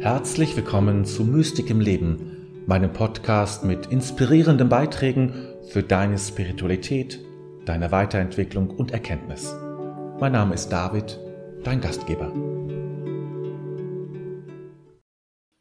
Herzlich willkommen zu Mystik im Leben, meinem Podcast mit inspirierenden Beiträgen für deine Spiritualität, deine Weiterentwicklung und Erkenntnis. Mein Name ist David, dein Gastgeber.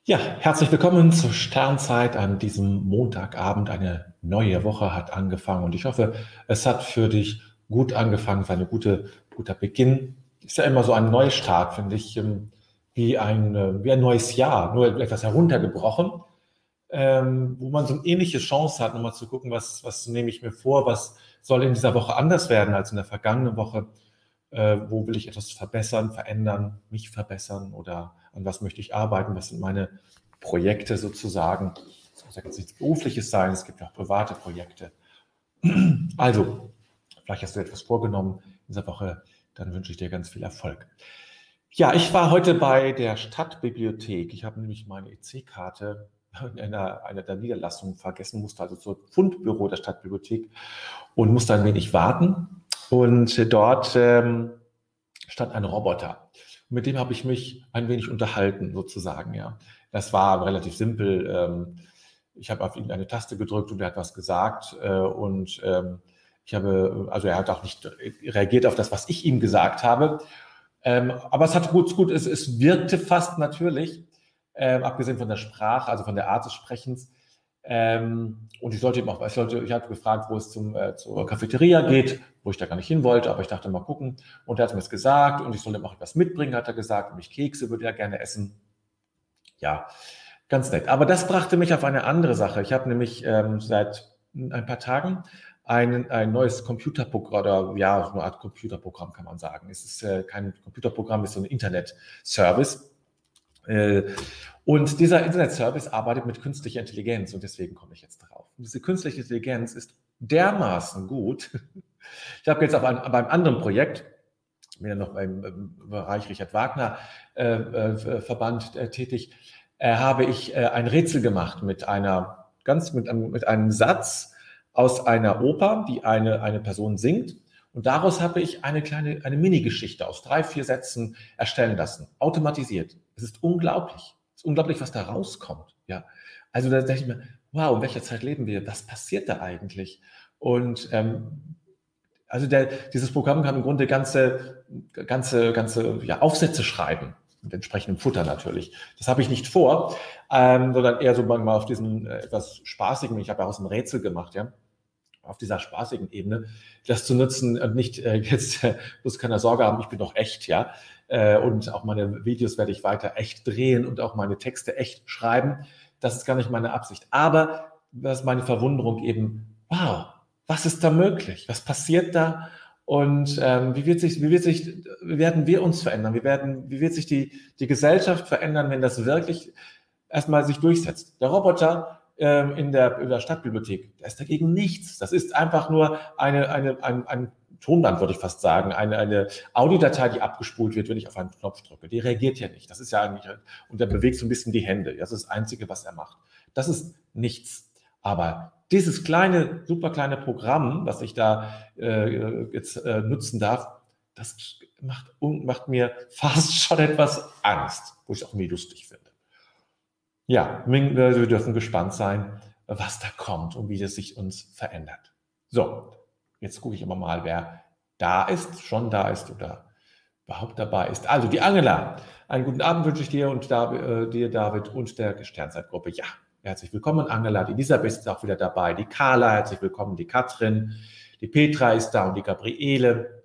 Ja, herzlich willkommen zur Sternzeit an diesem Montagabend. Eine neue Woche hat angefangen und ich hoffe, es hat für dich gut angefangen, es war ein gute, guter Beginn. Ist ja immer so ein Neustart, finde ich, ähm, wie ein, äh, wie ein neues Jahr, nur etwas heruntergebrochen, ähm, wo man so eine ähnliche Chance hat, nochmal zu gucken, was, was nehme ich mir vor, was soll in dieser Woche anders werden als in der vergangenen Woche, äh, wo will ich etwas verbessern, verändern, mich verbessern oder an was möchte ich arbeiten, was sind meine Projekte sozusagen. Es muss ja jetzt nichts Berufliches sein, es gibt auch private Projekte. Also, vielleicht hast du etwas vorgenommen in dieser Woche, dann wünsche ich dir ganz viel Erfolg. Ja, ich war heute bei der Stadtbibliothek. Ich habe nämlich meine EC-Karte in einer, einer der Niederlassungen vergessen, musste also zum Fundbüro der Stadtbibliothek und musste ein wenig warten. Und dort ähm, stand ein Roboter. Mit dem habe ich mich ein wenig unterhalten, sozusagen. Ja, das war relativ simpel. Ähm, ich habe auf ihn eine Taste gedrückt und er hat was gesagt äh, und ähm, ich habe, also er hat auch nicht reagiert auf das, was ich ihm gesagt habe. Ähm, aber es hat gut, gut es, es wirkte fast natürlich, ähm, abgesehen von der Sprache, also von der Art des Sprechens. Ähm, und ich sollte eben auch, ich, sollte, ich hatte gefragt, wo es zum, äh, zur Cafeteria geht, wo ich da gar nicht hin wollte, aber ich dachte mal gucken. Und er hat mir das gesagt und ich sollte ihm auch etwas mitbringen, hat er gesagt, nämlich Kekse würde er gerne essen. Ja, ganz nett. Aber das brachte mich auf eine andere Sache. Ich habe nämlich ähm, seit ein paar Tagen ein, ein neues Computerprogramm oder ja, eine Art Computerprogramm kann man sagen. Es ist äh, kein Computerprogramm, es ist so ein Internet-Service. Äh, und dieser Internet-Service arbeitet mit künstlicher Intelligenz und deswegen komme ich jetzt drauf. Und diese künstliche Intelligenz ist dermaßen gut. Ich habe jetzt auf einem, beim anderen Projekt, bin ja noch im Bereich Richard Wagner äh, äh, Verband äh, tätig, äh, habe ich äh, ein Rätsel gemacht mit einer ganz mit einem, mit einem Satz, aus einer Oper, die eine, eine Person singt. Und daraus habe ich eine kleine, eine Mini-Geschichte aus drei, vier Sätzen erstellen lassen, automatisiert. Es ist unglaublich. Es ist unglaublich, was da rauskommt. Ja. Also da denke ich mir, wow, in welcher Zeit leben wir? Was passiert da eigentlich? Und ähm, also der, dieses Programm kann im Grunde ganze, ganze, ganze ja, Aufsätze schreiben mit entsprechendem Futter natürlich. Das habe ich nicht vor, ähm, sondern eher so manchmal auf diesen äh, etwas spaßigen, ich habe ja aus dem Rätsel gemacht, ja, auf dieser spaßigen Ebene, das zu nutzen und nicht äh, jetzt, äh, muss keiner Sorge haben, ich bin doch echt, ja. Äh, und auch meine Videos werde ich weiter echt drehen und auch meine Texte echt schreiben. Das ist gar nicht meine Absicht. Aber das ist meine Verwunderung eben, wow, was ist da möglich? Was passiert da? Und ähm, wie, wird sich, wie, wird sich, wie werden wir uns verändern? Wie, werden, wie wird sich die, die Gesellschaft verändern, wenn das wirklich erstmal sich durchsetzt? Der Roboter ähm, in, der, in der Stadtbibliothek, da ist dagegen nichts. Das ist einfach nur eine, eine, ein, ein Tonband, würde ich fast sagen, eine, eine Audiodatei, die abgespult wird, wenn ich auf einen Knopf drücke. Die reagiert ja nicht. Das ist ja eigentlich, und er bewegt so ein bisschen die Hände. Das ist das Einzige, was er macht. Das ist nichts. Aber dieses kleine, super kleine Programm, was ich da äh, jetzt äh, nutzen darf, das macht, macht mir fast schon etwas Angst, wo ich es auch nie lustig finde. Ja, wir dürfen gespannt sein, was da kommt und wie das sich uns verändert. So, jetzt gucke ich immer mal, wer da ist, schon da ist oder überhaupt dabei ist. Also die Angela, einen guten Abend wünsche ich dir und da, äh, dir, David, und der Sternzeitgruppe. Ja, Herzlich willkommen, Angela. Die Elisabeth ist auch wieder dabei. Die Carla, herzlich willkommen. Die Katrin. Die Petra ist da und die Gabriele.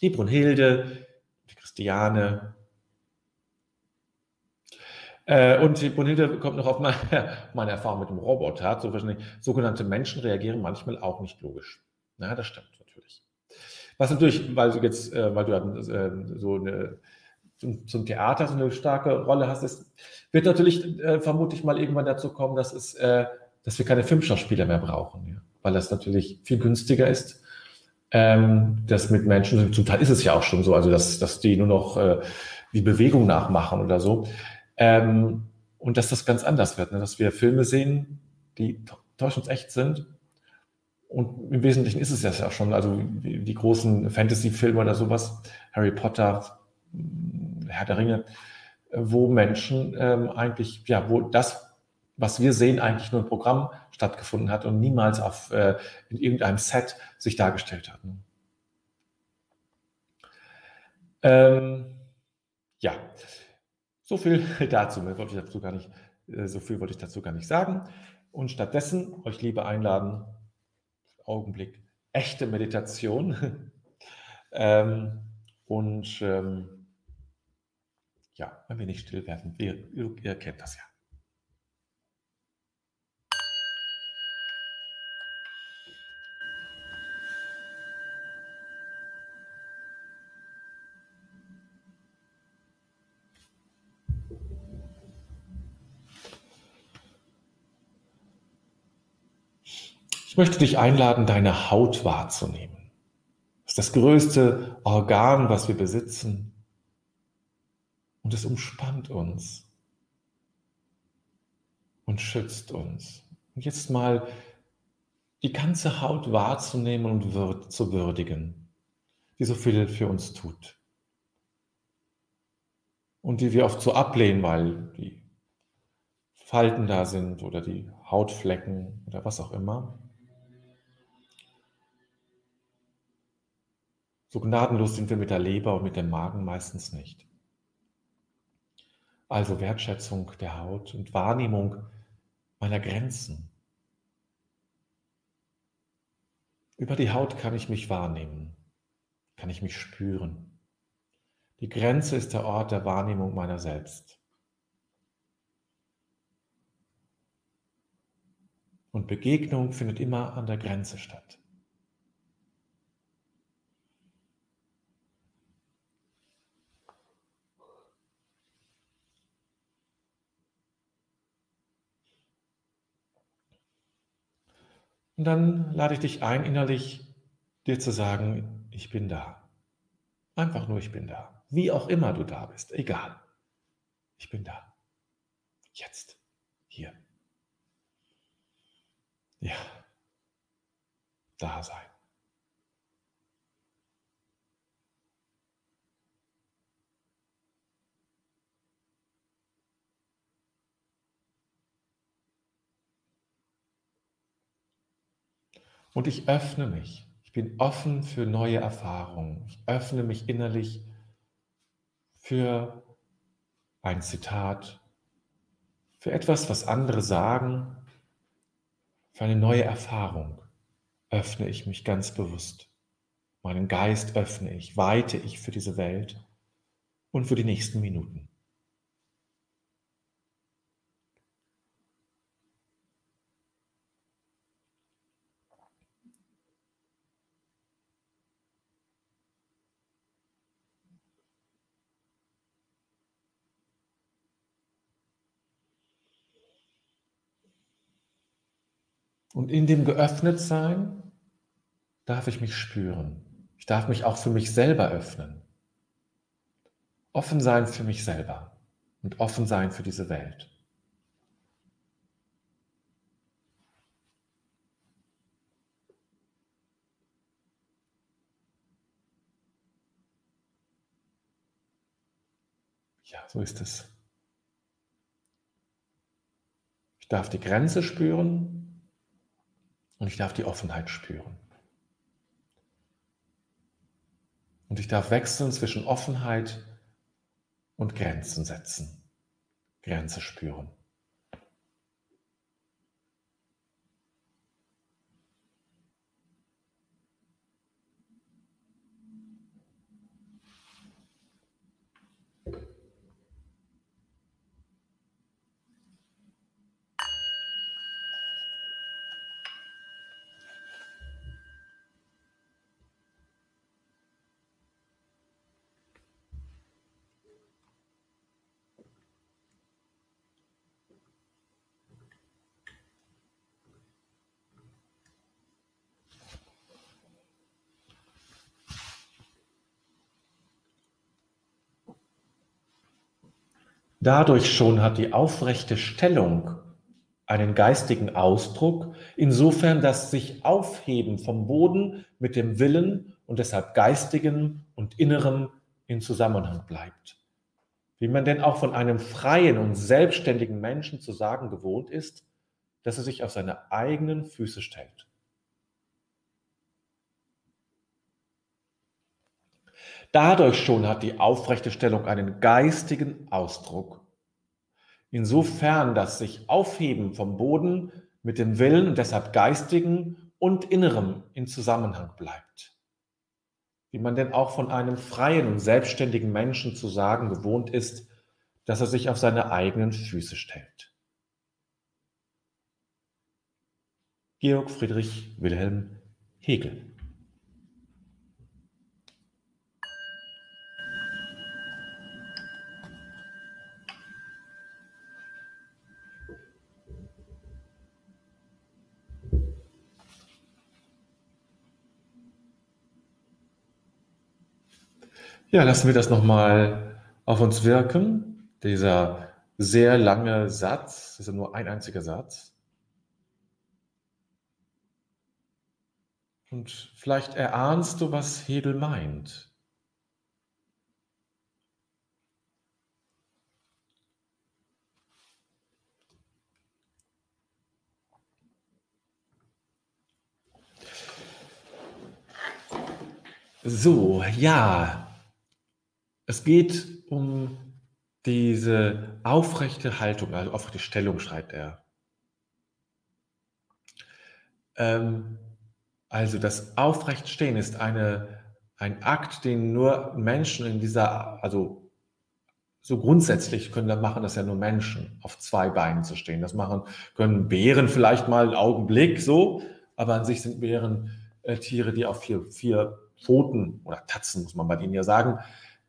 Die Brunhilde. Die Christiane. Äh, und die Brunhilde kommt noch auf meine, meine Erfahrung mit dem Roboter. So sogenannte Menschen reagieren manchmal auch nicht logisch. Na, das stimmt natürlich. Was natürlich, weil du jetzt, äh, weil du äh, so eine zum, zum Theater so eine starke Rolle hast, es wird natürlich äh, vermutlich mal irgendwann dazu kommen, dass, es, äh, dass wir keine Filmschauspieler mehr brauchen, ja? weil das natürlich viel günstiger ist. Ähm, das mit Menschen, zum Teil ist es ja auch schon so, also dass, dass die nur noch äh, die Bewegung nachmachen oder so. Ähm, und dass das ganz anders wird, ne? dass wir Filme sehen, die täuschend echt sind. Und im Wesentlichen ist es ja auch schon, also die, großen Fantasy-Filme oder sowas, Harry Potter, Herr der Ringe, wo Menschen ähm, eigentlich, ja, wo das, was wir sehen, eigentlich nur im Programm stattgefunden hat und niemals auf, äh, in irgendeinem Set sich dargestellt hat. Ne? Ähm, ja, so viel dazu. Mehr wollte ich dazu gar nicht, äh, so viel wollte ich dazu gar nicht sagen. Und stattdessen euch lieber einladen, Augenblick, echte Meditation. ähm, und ähm, ja, ein wenig still werden. Ihr, ihr kennt das ja. Ich möchte dich einladen, deine Haut wahrzunehmen. Das ist das größte Organ, was wir besitzen. Und es umspannt uns und schützt uns. Und jetzt mal die ganze Haut wahrzunehmen und würd, zu würdigen, die so viel für uns tut. Und die wir oft so ablehnen, weil die Falten da sind oder die Hautflecken oder was auch immer. So gnadenlos sind wir mit der Leber und mit dem Magen meistens nicht. Also Wertschätzung der Haut und Wahrnehmung meiner Grenzen. Über die Haut kann ich mich wahrnehmen, kann ich mich spüren. Die Grenze ist der Ort der Wahrnehmung meiner selbst. Und Begegnung findet immer an der Grenze statt. Und dann lade ich dich ein, innerlich dir zu sagen, ich bin da. Einfach nur, ich bin da. Wie auch immer du da bist, egal. Ich bin da. Jetzt. Hier. Ja. Da sein. Und ich öffne mich. Ich bin offen für neue Erfahrungen. Ich öffne mich innerlich für ein Zitat, für etwas, was andere sagen, für eine neue Erfahrung öffne ich mich ganz bewusst. Meinen Geist öffne ich, weite ich für diese Welt und für die nächsten Minuten. Und in dem Geöffnetsein darf ich mich spüren. Ich darf mich auch für mich selber öffnen. Offen sein für mich selber und offen sein für diese Welt. Ja, so ist es. Ich darf die Grenze spüren und ich darf die Offenheit spüren. Und ich darf wechseln zwischen Offenheit und Grenzen setzen. Grenze spüren. Dadurch schon hat die aufrechte Stellung einen geistigen Ausdruck, insofern das sich Aufheben vom Boden mit dem Willen und deshalb geistigen und innerem in Zusammenhang bleibt. wie man denn auch von einem freien und selbstständigen Menschen zu sagen gewohnt ist, dass er sich auf seine eigenen Füße stellt. Dadurch schon hat die aufrechte Stellung einen geistigen Ausdruck. Insofern das sich Aufheben vom Boden mit dem Willen und deshalb geistigen und innerem in Zusammenhang bleibt. Wie man denn auch von einem freien und selbstständigen Menschen zu sagen gewohnt ist, dass er sich auf seine eigenen Füße stellt. Georg Friedrich Wilhelm Hegel Ja, lassen wir das nochmal auf uns wirken. Dieser sehr lange Satz, das ist ja nur ein einziger Satz. Und vielleicht erahnst du, was Hegel meint. So, ja, es geht um diese aufrechte Haltung, also aufrechte Stellung, schreibt er. Ähm, also das Aufrechtstehen ist eine, ein Akt, den nur Menschen in dieser, also so grundsätzlich können das machen das ja nur Menschen, auf zwei Beinen zu stehen. Das machen können Bären vielleicht mal einen Augenblick so, aber an sich sind Bären äh, Tiere, die auf vier, vier Pfoten oder Tatzen, muss man bei denen ja sagen,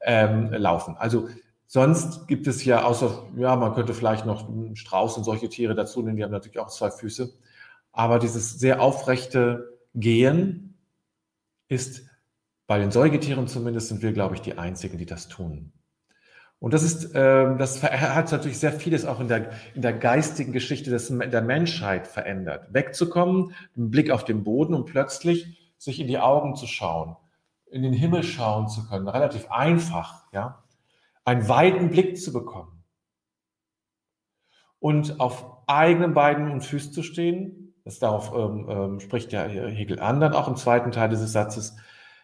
ähm, laufen. Also sonst gibt es ja außer, ja, man könnte vielleicht noch einen Strauß und solche Tiere dazu nehmen, die haben natürlich auch zwei Füße. Aber dieses sehr aufrechte Gehen ist bei den Säugetieren zumindest sind wir, glaube ich, die Einzigen, die das tun. Und das ist, äh, das hat natürlich sehr vieles auch in der, in der geistigen Geschichte des, der Menschheit verändert. Wegzukommen, einen Blick auf den Boden und plötzlich sich in die Augen zu schauen in den Himmel schauen zu können, relativ einfach, ja, einen weiten Blick zu bekommen und auf eigenen Beinen und Füßen zu stehen. Das darauf ähm, ähm, spricht ja Hegel an, dann auch im zweiten Teil dieses Satzes.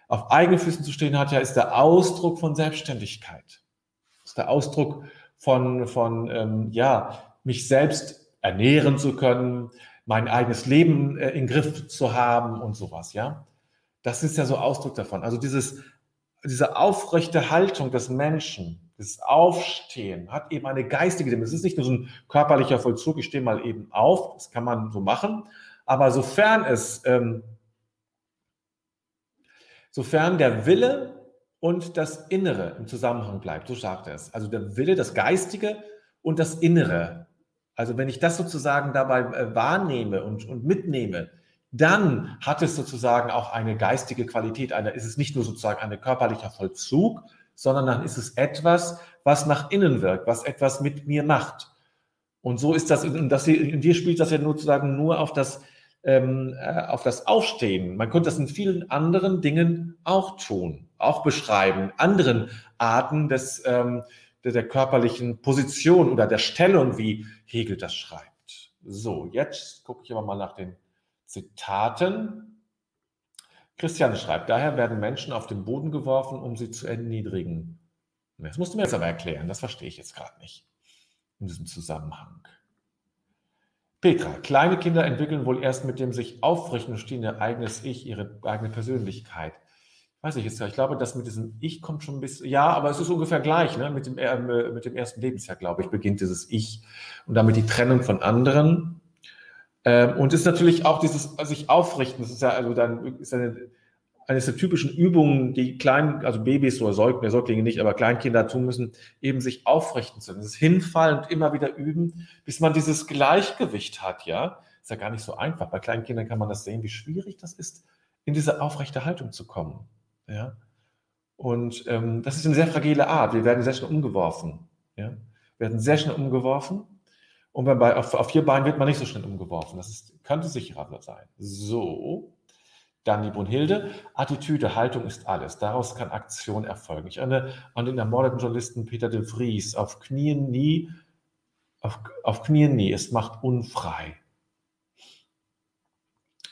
Auf eigenen Füßen zu stehen hat ja, ist der Ausdruck von Selbstständigkeit. Ist der Ausdruck von, von ähm, ja, mich selbst ernähren zu können, mein eigenes Leben äh, in Griff zu haben und sowas, ja. Das ist ja so Ausdruck davon. Also dieses, diese aufrechte Haltung des Menschen, das Aufstehen hat eben eine geistige Dimension. Es ist nicht nur so ein körperlicher Vollzug, ich stehe mal eben auf, das kann man so machen. Aber sofern es, ähm, sofern der Wille und das Innere im Zusammenhang bleibt, so sagt er es. Also der Wille, das Geistige und das Innere. Also wenn ich das sozusagen dabei äh, wahrnehme und, und mitnehme, dann hat es sozusagen auch eine geistige Qualität. Eine, ist es nicht nur sozusagen ein körperlicher Vollzug, sondern dann ist es etwas, was nach innen wirkt, was etwas mit mir macht. Und so ist das, und das in dir spielt das ja sozusagen nur auf das, ähm, äh, auf das Aufstehen. Man könnte das in vielen anderen Dingen auch tun, auch beschreiben, anderen Arten des, ähm, der, der körperlichen Position oder der Stellung, wie Hegel das schreibt. So, jetzt gucke ich aber mal nach den Zitaten. Christian schreibt, daher werden Menschen auf den Boden geworfen, um sie zu erniedrigen. Das musst du mir jetzt aber erklären, das verstehe ich jetzt gerade nicht in diesem Zusammenhang. Petra, kleine Kinder entwickeln wohl erst mit dem sich aufrichten stehen ihr eigenes Ich, ihre eigene Persönlichkeit. Weiß ich jetzt ich glaube, das mit diesem Ich kommt schon ein bisschen, ja, aber es ist ungefähr gleich, ne? mit, dem, äh, mit dem ersten Lebensjahr, glaube ich, beginnt dieses Ich und damit die Trennung von anderen ähm, und ist natürlich auch dieses sich aufrichten. Das ist ja also dann ist eine, eines der typischen Übungen, die kleinen, also Babys oder Säuglinge, Säuglinge nicht, aber Kleinkinder tun müssen, eben sich aufrichten zu. Das Hinfallen und immer wieder üben, bis man dieses Gleichgewicht hat, ja. Ist ja gar nicht so einfach. Bei kleinen Kindern kann man das sehen, wie schwierig das ist, in diese aufrechte Haltung zu kommen, ja. Und ähm, das ist eine sehr fragile Art. Wir werden sehr schnell umgeworfen, ja. Wir werden sehr schnell umgeworfen und bei, auf, auf vier Beinen wird man nicht so schnell umgeworfen. Das ist, könnte sicherer sein. So, Dann die Brunhilde. Attitüde, Haltung ist alles. Daraus kann Aktion erfolgen. Ich erinnere an den ermordeten Journalisten Peter de Vries. Auf Knien nie, auf, auf Knien nie. Es macht unfrei.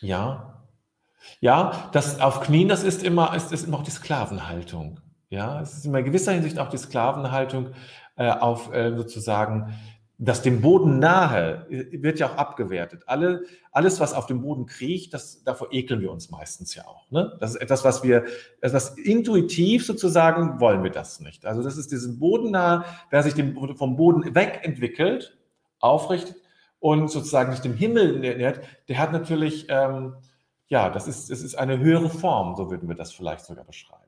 Ja. Ja, das auf Knien, das ist immer, ist, ist immer auch die Sklavenhaltung. Ja, es ist in gewisser Hinsicht auch die Sklavenhaltung äh, auf äh, sozusagen das dem Boden nahe äh, wird ja auch abgewertet. Alle, alles, was auf dem Boden kriecht, das, davor ekeln wir uns meistens ja auch. Ne? Das ist etwas, was wir, etwas intuitiv sozusagen wollen wir das nicht. Also das ist diesen Boden nahe, wer sich dem, vom Boden wegentwickelt, aufrichtet und sozusagen sich dem Himmel nähert, der hat natürlich, ähm, ja, das ist, das ist eine höhere Form, so würden wir das vielleicht sogar beschreiben.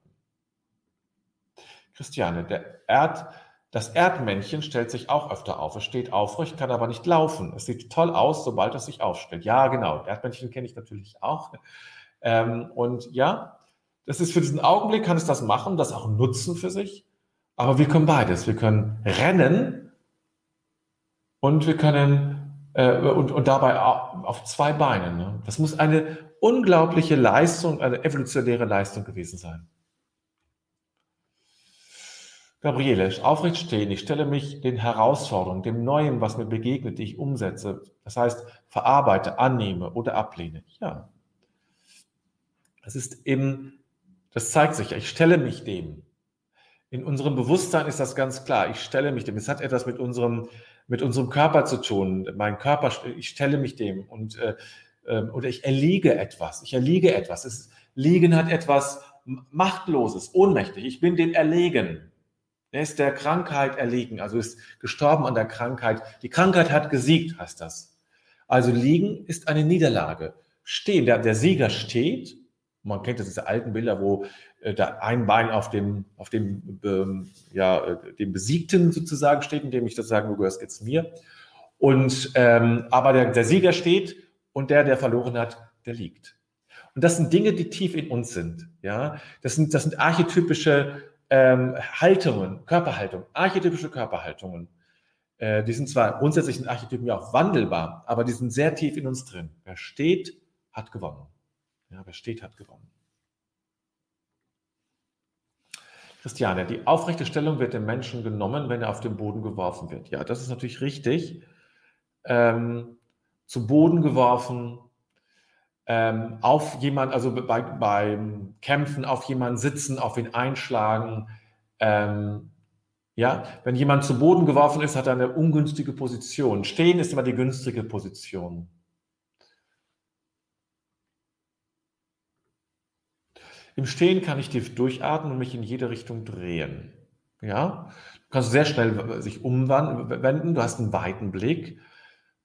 Christiane, der Erd, das Erdmännchen stellt sich auch öfter auf. Es steht aufrecht, kann aber nicht laufen. Es sieht toll aus, sobald es sich aufstellt. Ja, genau. Erdmännchen kenne ich natürlich auch. Ähm, und ja, das ist für diesen Augenblick, kann es das machen, das auch nutzen für sich. Aber wir können beides. Wir können rennen und wir können äh, und, und dabei auf zwei Beinen. Ne? Das muss eine unglaubliche Leistung, eine evolutionäre Leistung gewesen sein. Gabriele, aufrecht stehen. Ich stelle mich den Herausforderungen, dem Neuen, was mir begegnet, die ich umsetze. Das heißt, verarbeite, annehme oder ablehne. Ja. Das ist eben, das zeigt sich. Ich stelle mich dem. In unserem Bewusstsein ist das ganz klar. Ich stelle mich dem. Es hat etwas mit unserem, mit unserem Körper zu tun. Mein Körper, ich stelle mich dem und, äh, äh, oder ich erliege etwas. Ich erliege etwas. Es, Liegen hat etwas Machtloses, ohnmächtig. Ich bin dem erlegen. Er ist der Krankheit erlegen, also ist gestorben an der Krankheit. Die Krankheit hat gesiegt, heißt das. Also liegen ist eine Niederlage. Stehen, der, der Sieger steht. Man kennt diese alten Bilder, wo äh, da ein Bein auf dem, auf dem, ähm, ja, äh, dem Besiegten sozusagen steht, indem ich das sagen, du gehörst jetzt mir. Und, ähm, aber der, der Sieger steht und der, der verloren hat, der liegt. Und das sind Dinge, die tief in uns sind. Ja, das sind, das sind archetypische ähm, Haltungen, Körperhaltung, archetypische Körperhaltungen. Äh, die sind zwar grundsätzlich in Archetypen ja auch wandelbar, aber die sind sehr tief in uns drin. Wer steht, hat gewonnen. Ja, wer steht, hat gewonnen. Christiane, die aufrechte Stellung wird dem Menschen genommen, wenn er auf den Boden geworfen wird. Ja, das ist natürlich richtig. Ähm, zu Boden geworfen, ähm, auf jemand, also bei, beim Kämpfen auf jemanden sitzen, auf ihn einschlagen. Ähm, ja, wenn jemand zu Boden geworfen ist, hat er eine ungünstige Position. Stehen ist immer die günstige Position. Im Stehen kann ich tief durchatmen und mich in jede Richtung drehen. Ja, du kannst sehr schnell sich umwenden, du hast einen weiten Blick.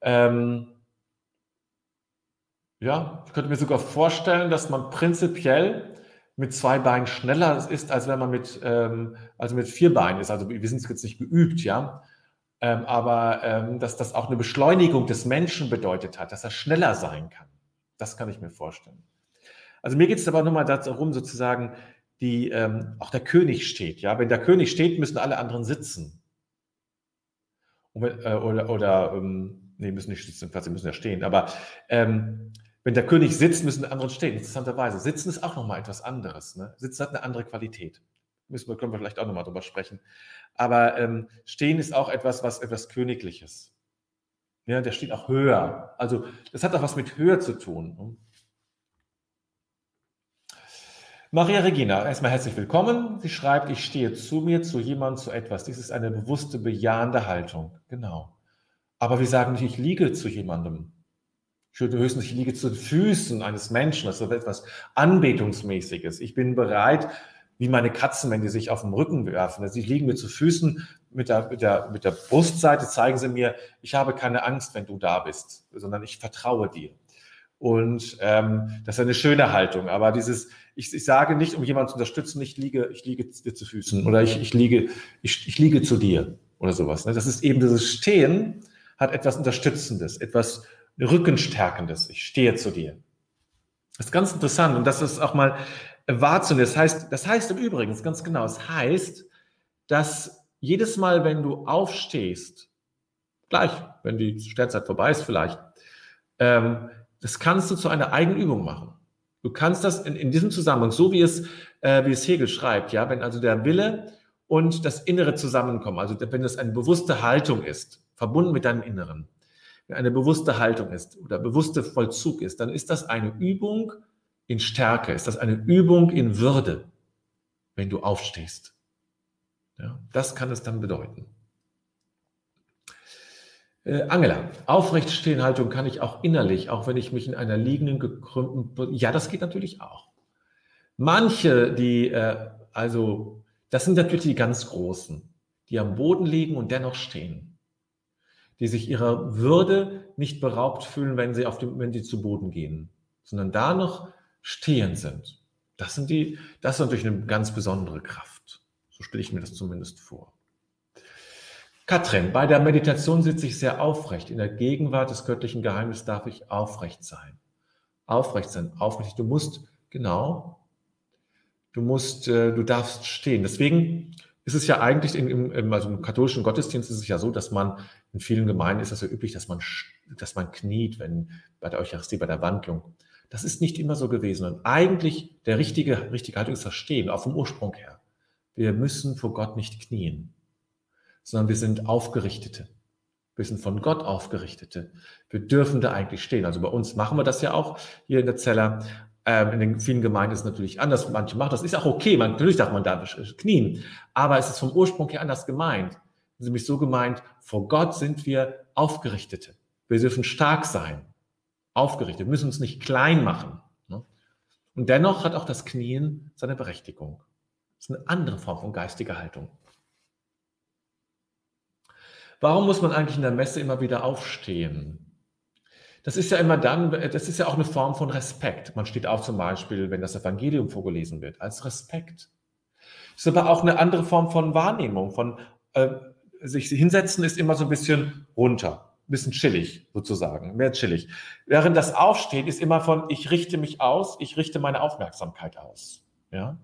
Ähm, ja, ich könnte mir sogar vorstellen, dass man prinzipiell mit zwei Beinen schneller ist, als wenn man mit, ähm, also mit vier Beinen ist. Also wir sind jetzt nicht geübt, ja. Ähm, aber ähm, dass das auch eine Beschleunigung des Menschen bedeutet hat, dass er schneller sein kann. Das kann ich mir vorstellen. Also mir geht es aber nur mal darum, sozusagen, die, ähm, auch der König steht. Ja? Wenn der König steht, müssen alle anderen sitzen. Wenn, äh, oder, oder ähm, nee, müssen nicht sitzen, sie müssen ja stehen. Aber ähm, wenn der König sitzt, müssen die anderen stehen. Interessanterweise. Sitzen ist auch nochmal etwas anderes. Ne? Sitzen hat eine andere Qualität. Müssen wir, können wir vielleicht auch nochmal drüber sprechen. Aber ähm, stehen ist auch etwas, was etwas Königliches. Ja, der steht auch höher. Also, das hat auch was mit höher zu tun. Ne? Maria Regina, erstmal herzlich willkommen. Sie schreibt, ich stehe zu mir, zu jemandem, zu etwas. Dies ist eine bewusste, bejahende Haltung. Genau. Aber wir sagen nicht, ich liege zu jemandem. Höchstens, ich liege zu Füßen eines Menschen, das ist etwas Anbetungsmäßiges. Ich bin bereit, wie meine Katzen, wenn die sich auf dem Rücken werfen. Sie liegen mir zu Füßen mit der, mit, der, mit der Brustseite, zeigen sie mir, ich habe keine Angst, wenn du da bist, sondern ich vertraue dir. Und ähm, das ist eine schöne Haltung. Aber dieses, ich, ich sage nicht, um jemanden zu unterstützen, ich liege, ich liege dir zu Füßen oder ich, ich, liege, ich, ich liege zu dir oder sowas. Ne? Das ist eben dieses Stehen, hat etwas Unterstützendes, etwas Rückenstärkendes. Ich stehe zu dir. Das ist ganz interessant und das ist auch mal wahrzunehmen. Das heißt, das heißt im Übrigen ganz genau, es das heißt, dass jedes Mal, wenn du aufstehst, gleich, wenn die Sternzeit vorbei ist vielleicht, ähm, das kannst du zu einer eigenen Übung machen. Du kannst das in, in diesem Zusammenhang, so wie es, äh, wie es Hegel schreibt, ja, wenn also der Wille und das Innere zusammenkommen, also wenn es eine bewusste Haltung ist, verbunden mit deinem Inneren, wenn eine bewusste Haltung ist oder bewusster Vollzug ist, dann ist das eine Übung in Stärke, ist das eine Übung in Würde, wenn du aufstehst. Ja, das kann es dann bedeuten. Äh, Angela, Aufrechtstehenhaltung kann ich auch innerlich, auch wenn ich mich in einer liegenden, gekrümmten, ja, das geht natürlich auch. Manche, die, äh, also, das sind natürlich die ganz Großen, die am Boden liegen und dennoch stehen. Die sich ihrer Würde nicht beraubt fühlen, wenn sie, auf dem, wenn sie zu Boden gehen, sondern da noch stehen sind. Das sind die, das ist natürlich eine ganz besondere Kraft. So stelle ich mir das zumindest vor. Katrin, bei der Meditation sitze ich sehr aufrecht. In der Gegenwart des göttlichen Geheimnisses darf ich aufrecht sein. Aufrecht sein, aufrecht. Du musst, genau, du musst, äh, du darfst stehen. Deswegen ist es ja eigentlich im, im, also im katholischen Gottesdienst ist es ja so, dass man in vielen Gemeinden ist es ja üblich, dass man, dass man kniet, wenn bei der Eucharistie, bei der Wandlung. Das ist nicht immer so gewesen. Und eigentlich der richtige, richtige Haltung ist das Stehen, auch vom Ursprung her. Wir müssen vor Gott nicht knien sondern wir sind Aufgerichtete. Wir sind von Gott Aufgerichtete. Wir dürfen da eigentlich stehen. Also bei uns machen wir das ja auch hier in der Zeller. Ähm, in den vielen Gemeinden ist es natürlich anders. Manche machen das. Ist auch okay. Man, natürlich darf man da knien. Aber es ist vom Ursprung her anders gemeint. Nämlich so gemeint, vor Gott sind wir Aufgerichtete. Wir dürfen stark sein. Aufgerichtet. Wir müssen uns nicht klein machen. Ne? Und dennoch hat auch das Knien seine Berechtigung. Das ist eine andere Form von geistiger Haltung. Warum muss man eigentlich in der Messe immer wieder aufstehen? Das ist ja immer dann, das ist ja auch eine Form von Respekt. Man steht auf zum Beispiel, wenn das Evangelium vorgelesen wird, als Respekt. Das ist aber auch eine andere Form von Wahrnehmung, von äh, sich hinsetzen ist immer so ein bisschen runter, ein bisschen chillig sozusagen, mehr chillig. Während das Aufstehen ist immer von, ich richte mich aus, ich richte meine Aufmerksamkeit aus. Ja?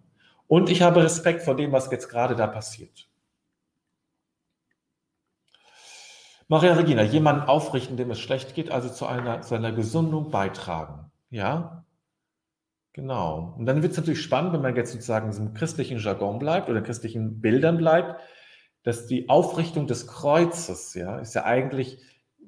Und ich habe Respekt vor dem, was jetzt gerade da passiert. Maria Regina, jemanden aufrichten, dem es schlecht geht, also zu einer, zu einer Gesundung beitragen. Ja, genau. Und dann wird es natürlich spannend, wenn man jetzt sozusagen in diesem christlichen Jargon bleibt oder christlichen Bildern bleibt, dass die Aufrichtung des Kreuzes, ja, ist ja eigentlich,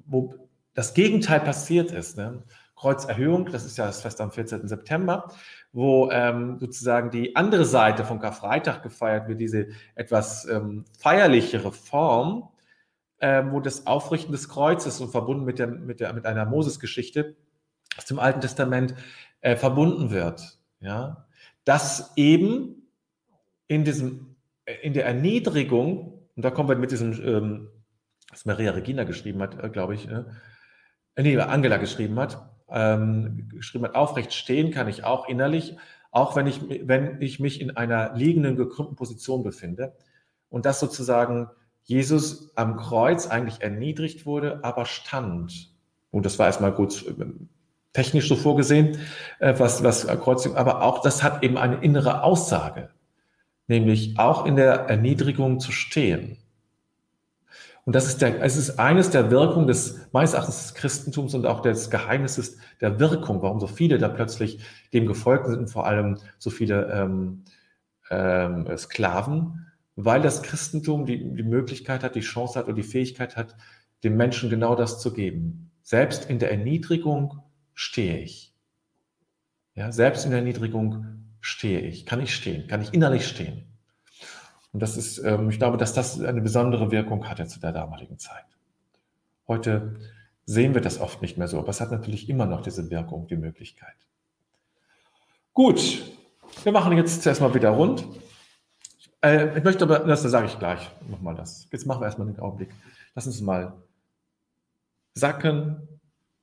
wo das Gegenteil passiert ist. Ne? Kreuzerhöhung, das ist ja das Fest am 14. September, wo ähm, sozusagen die andere Seite von Karfreitag gefeiert wird, diese etwas ähm, feierlichere Form, äh, wo das Aufrichten des Kreuzes und verbunden mit, der, mit, der, mit einer Moses-Geschichte aus dem Alten Testament äh, verbunden wird. Ja? Dass eben in, diesem, äh, in der Erniedrigung, und da kommen wir mit diesem, ähm, was Maria Regina geschrieben hat, äh, glaube ich, äh, nee, Angela geschrieben hat, ähm, geschrieben hat, aufrecht stehen kann ich auch innerlich, auch wenn ich, wenn ich mich in einer liegenden, gekrümmten Position befinde. Und das sozusagen Jesus am Kreuz eigentlich erniedrigt wurde, aber stand. Und das war erstmal gut äh, technisch so vorgesehen, äh, was, was Kreuzigung, aber auch das hat eben eine innere Aussage, nämlich auch in der Erniedrigung zu stehen. Und das ist der, es ist eines der Wirkungen des, meines Erachtens des Christentums und auch des Geheimnisses der Wirkung, warum so viele da plötzlich dem gefolgt sind und vor allem so viele ähm, ähm, Sklaven, weil das Christentum die, die Möglichkeit hat, die Chance hat und die Fähigkeit hat, dem Menschen genau das zu geben. Selbst in der Erniedrigung stehe ich. Ja, selbst in der Erniedrigung stehe ich. Kann ich stehen? Kann ich innerlich stehen? Und das ist, ähm, ich glaube, dass das eine besondere Wirkung hatte zu der damaligen Zeit. Heute sehen wir das oft nicht mehr so, aber es hat natürlich immer noch diese Wirkung, die Möglichkeit. Gut, wir machen jetzt zuerst mal wieder rund. Äh, ich möchte aber, das sage ich gleich nochmal das. Jetzt machen wir erstmal einen Augenblick. Lass uns mal sacken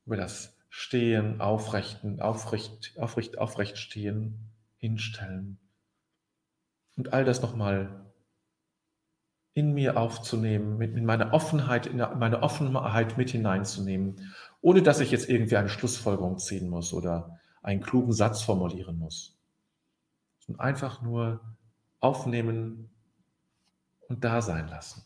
über das Stehen, Aufrechten, aufrecht, aufrecht, aufrecht stehen, hinstellen und all das nochmal in mir aufzunehmen, mit, in meine Offenheit, in meine Offenheit mit hineinzunehmen, ohne dass ich jetzt irgendwie eine Schlussfolgerung ziehen muss oder einen klugen Satz formulieren muss. Und einfach nur aufnehmen und da sein lassen.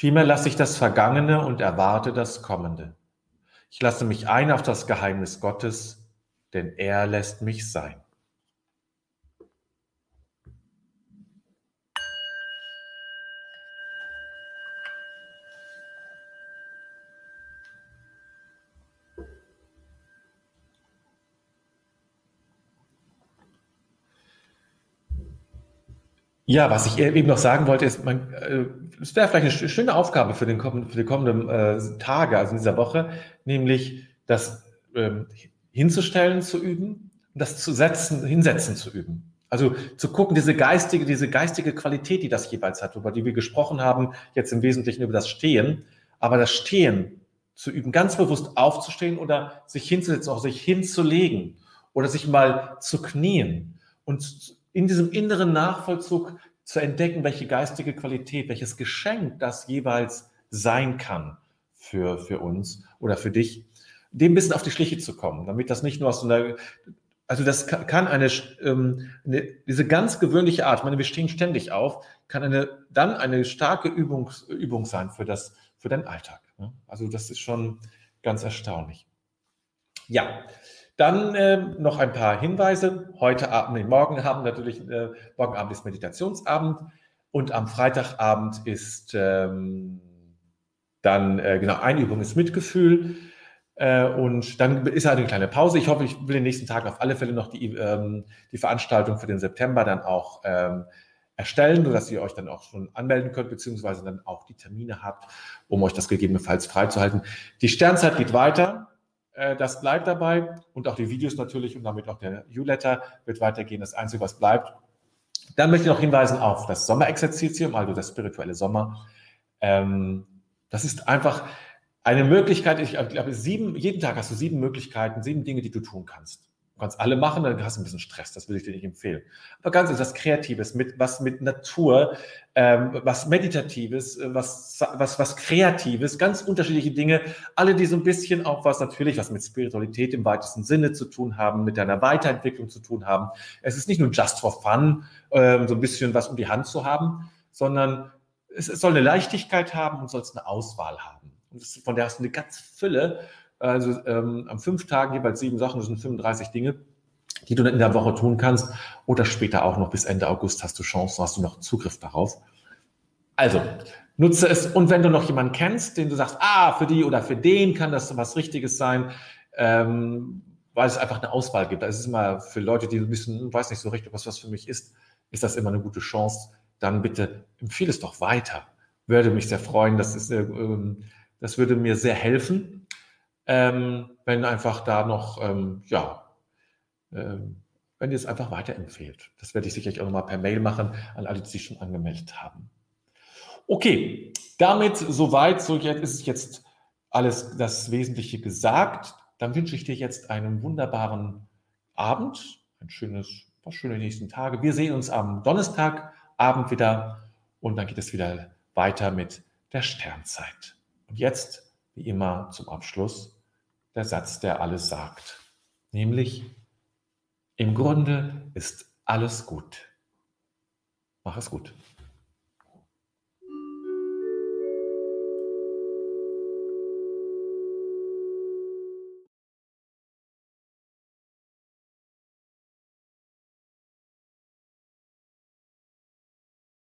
Vielmehr lasse ich das Vergangene und erwarte das Kommende. Ich lasse mich ein auf das Geheimnis Gottes, denn er lässt mich sein. Ja, was ich eben noch sagen wollte, ist, man, äh, es wäre vielleicht eine schöne Aufgabe für, den, für die kommenden äh, Tage, also in dieser Woche, nämlich das ähm, hinzustellen zu üben das zu setzen, hinsetzen zu üben. Also zu gucken, diese geistige, diese geistige Qualität, die das jeweils hat, über die wir gesprochen haben, jetzt im Wesentlichen über das Stehen, aber das Stehen zu üben, ganz bewusst aufzustehen oder sich hinzusetzen, auch sich hinzulegen oder sich mal zu knien und in diesem inneren Nachvollzug zu entdecken, welche geistige Qualität, welches Geschenk das jeweils sein kann für, für uns oder für dich, dem ein bisschen auf die Schliche zu kommen, damit das nicht nur aus so einer, also das kann eine, ähm, eine diese ganz gewöhnliche Art, ich meine, wir stehen ständig auf, kann eine, dann eine starke Übung, Übung sein für das, für deinen Alltag. Ne? Also das ist schon ganz erstaunlich. Ja, dann äh, noch ein paar Hinweise. Heute Abend, nee, morgen Abend natürlich, äh, morgen Abend ist Meditationsabend und am Freitagabend ist ähm, dann, äh, genau, Einübung ist Mitgefühl. Äh, und dann ist halt eine kleine Pause. Ich hoffe, ich will den nächsten Tag auf alle Fälle noch die, ähm, die Veranstaltung für den September dann auch ähm, erstellen, sodass ihr euch dann auch schon anmelden könnt, beziehungsweise dann auch die Termine habt, um euch das gegebenenfalls freizuhalten. Die Sternzeit geht weiter. Äh, das bleibt dabei und auch die Videos natürlich und damit auch der Newsletter wird weitergehen. Das Einzige, was bleibt. Dann möchte ich noch hinweisen auf das Sommerexerzitium, also das spirituelle Sommer. Ähm, das ist einfach eine Möglichkeit. Ich glaube, sieben, jeden Tag hast du sieben Möglichkeiten, sieben Dinge, die du tun kannst. Du kannst alle machen, dann hast du ein bisschen Stress, das will ich dir nicht empfehlen. Aber ganz etwas Kreatives, mit, was mit Natur, ähm, was Meditatives, äh, was, was, was Kreatives, ganz unterschiedliche Dinge, alle, die so ein bisschen auch was natürlich, was mit Spiritualität im weitesten Sinne zu tun haben, mit deiner Weiterentwicklung zu tun haben. Es ist nicht nur just for fun, ähm, so ein bisschen was um die Hand zu haben, sondern es, es soll eine Leichtigkeit haben und soll es eine Auswahl haben. Und von der hast du eine ganz Fülle also ähm, am fünf Tagen jeweils sieben Sachen, das sind 35 Dinge, die du in der Woche tun kannst. Oder später auch noch bis Ende August hast du Chancen, hast du noch Zugriff darauf. Also, nutze es. Und wenn du noch jemanden kennst, den du sagst, ah, für die oder für den kann das was Richtiges sein, ähm, weil es einfach eine Auswahl gibt. Das ist immer für Leute, die bisschen, hm, weiß nicht so richtig, was was für mich ist, ist das immer eine gute Chance. Dann bitte empfehle es doch weiter. Würde mich sehr freuen. Das, ist, äh, ähm, das würde mir sehr helfen ähm, wenn einfach da noch, ähm, ja, ähm, wenn ihr es einfach weiterempfehlt. Das werde ich sicherlich auch nochmal per Mail machen an alle, die sich schon angemeldet haben. Okay, damit soweit, so jetzt ist jetzt alles das Wesentliche gesagt. Dann wünsche ich dir jetzt einen wunderbaren Abend, ein schönes, was schöne nächsten Tage. Wir sehen uns am Donnerstagabend wieder und dann geht es wieder weiter mit der Sternzeit. Und jetzt, wie immer, zum Abschluss der Satz, der alles sagt. Nämlich, im Grunde ist alles gut. Mach es gut.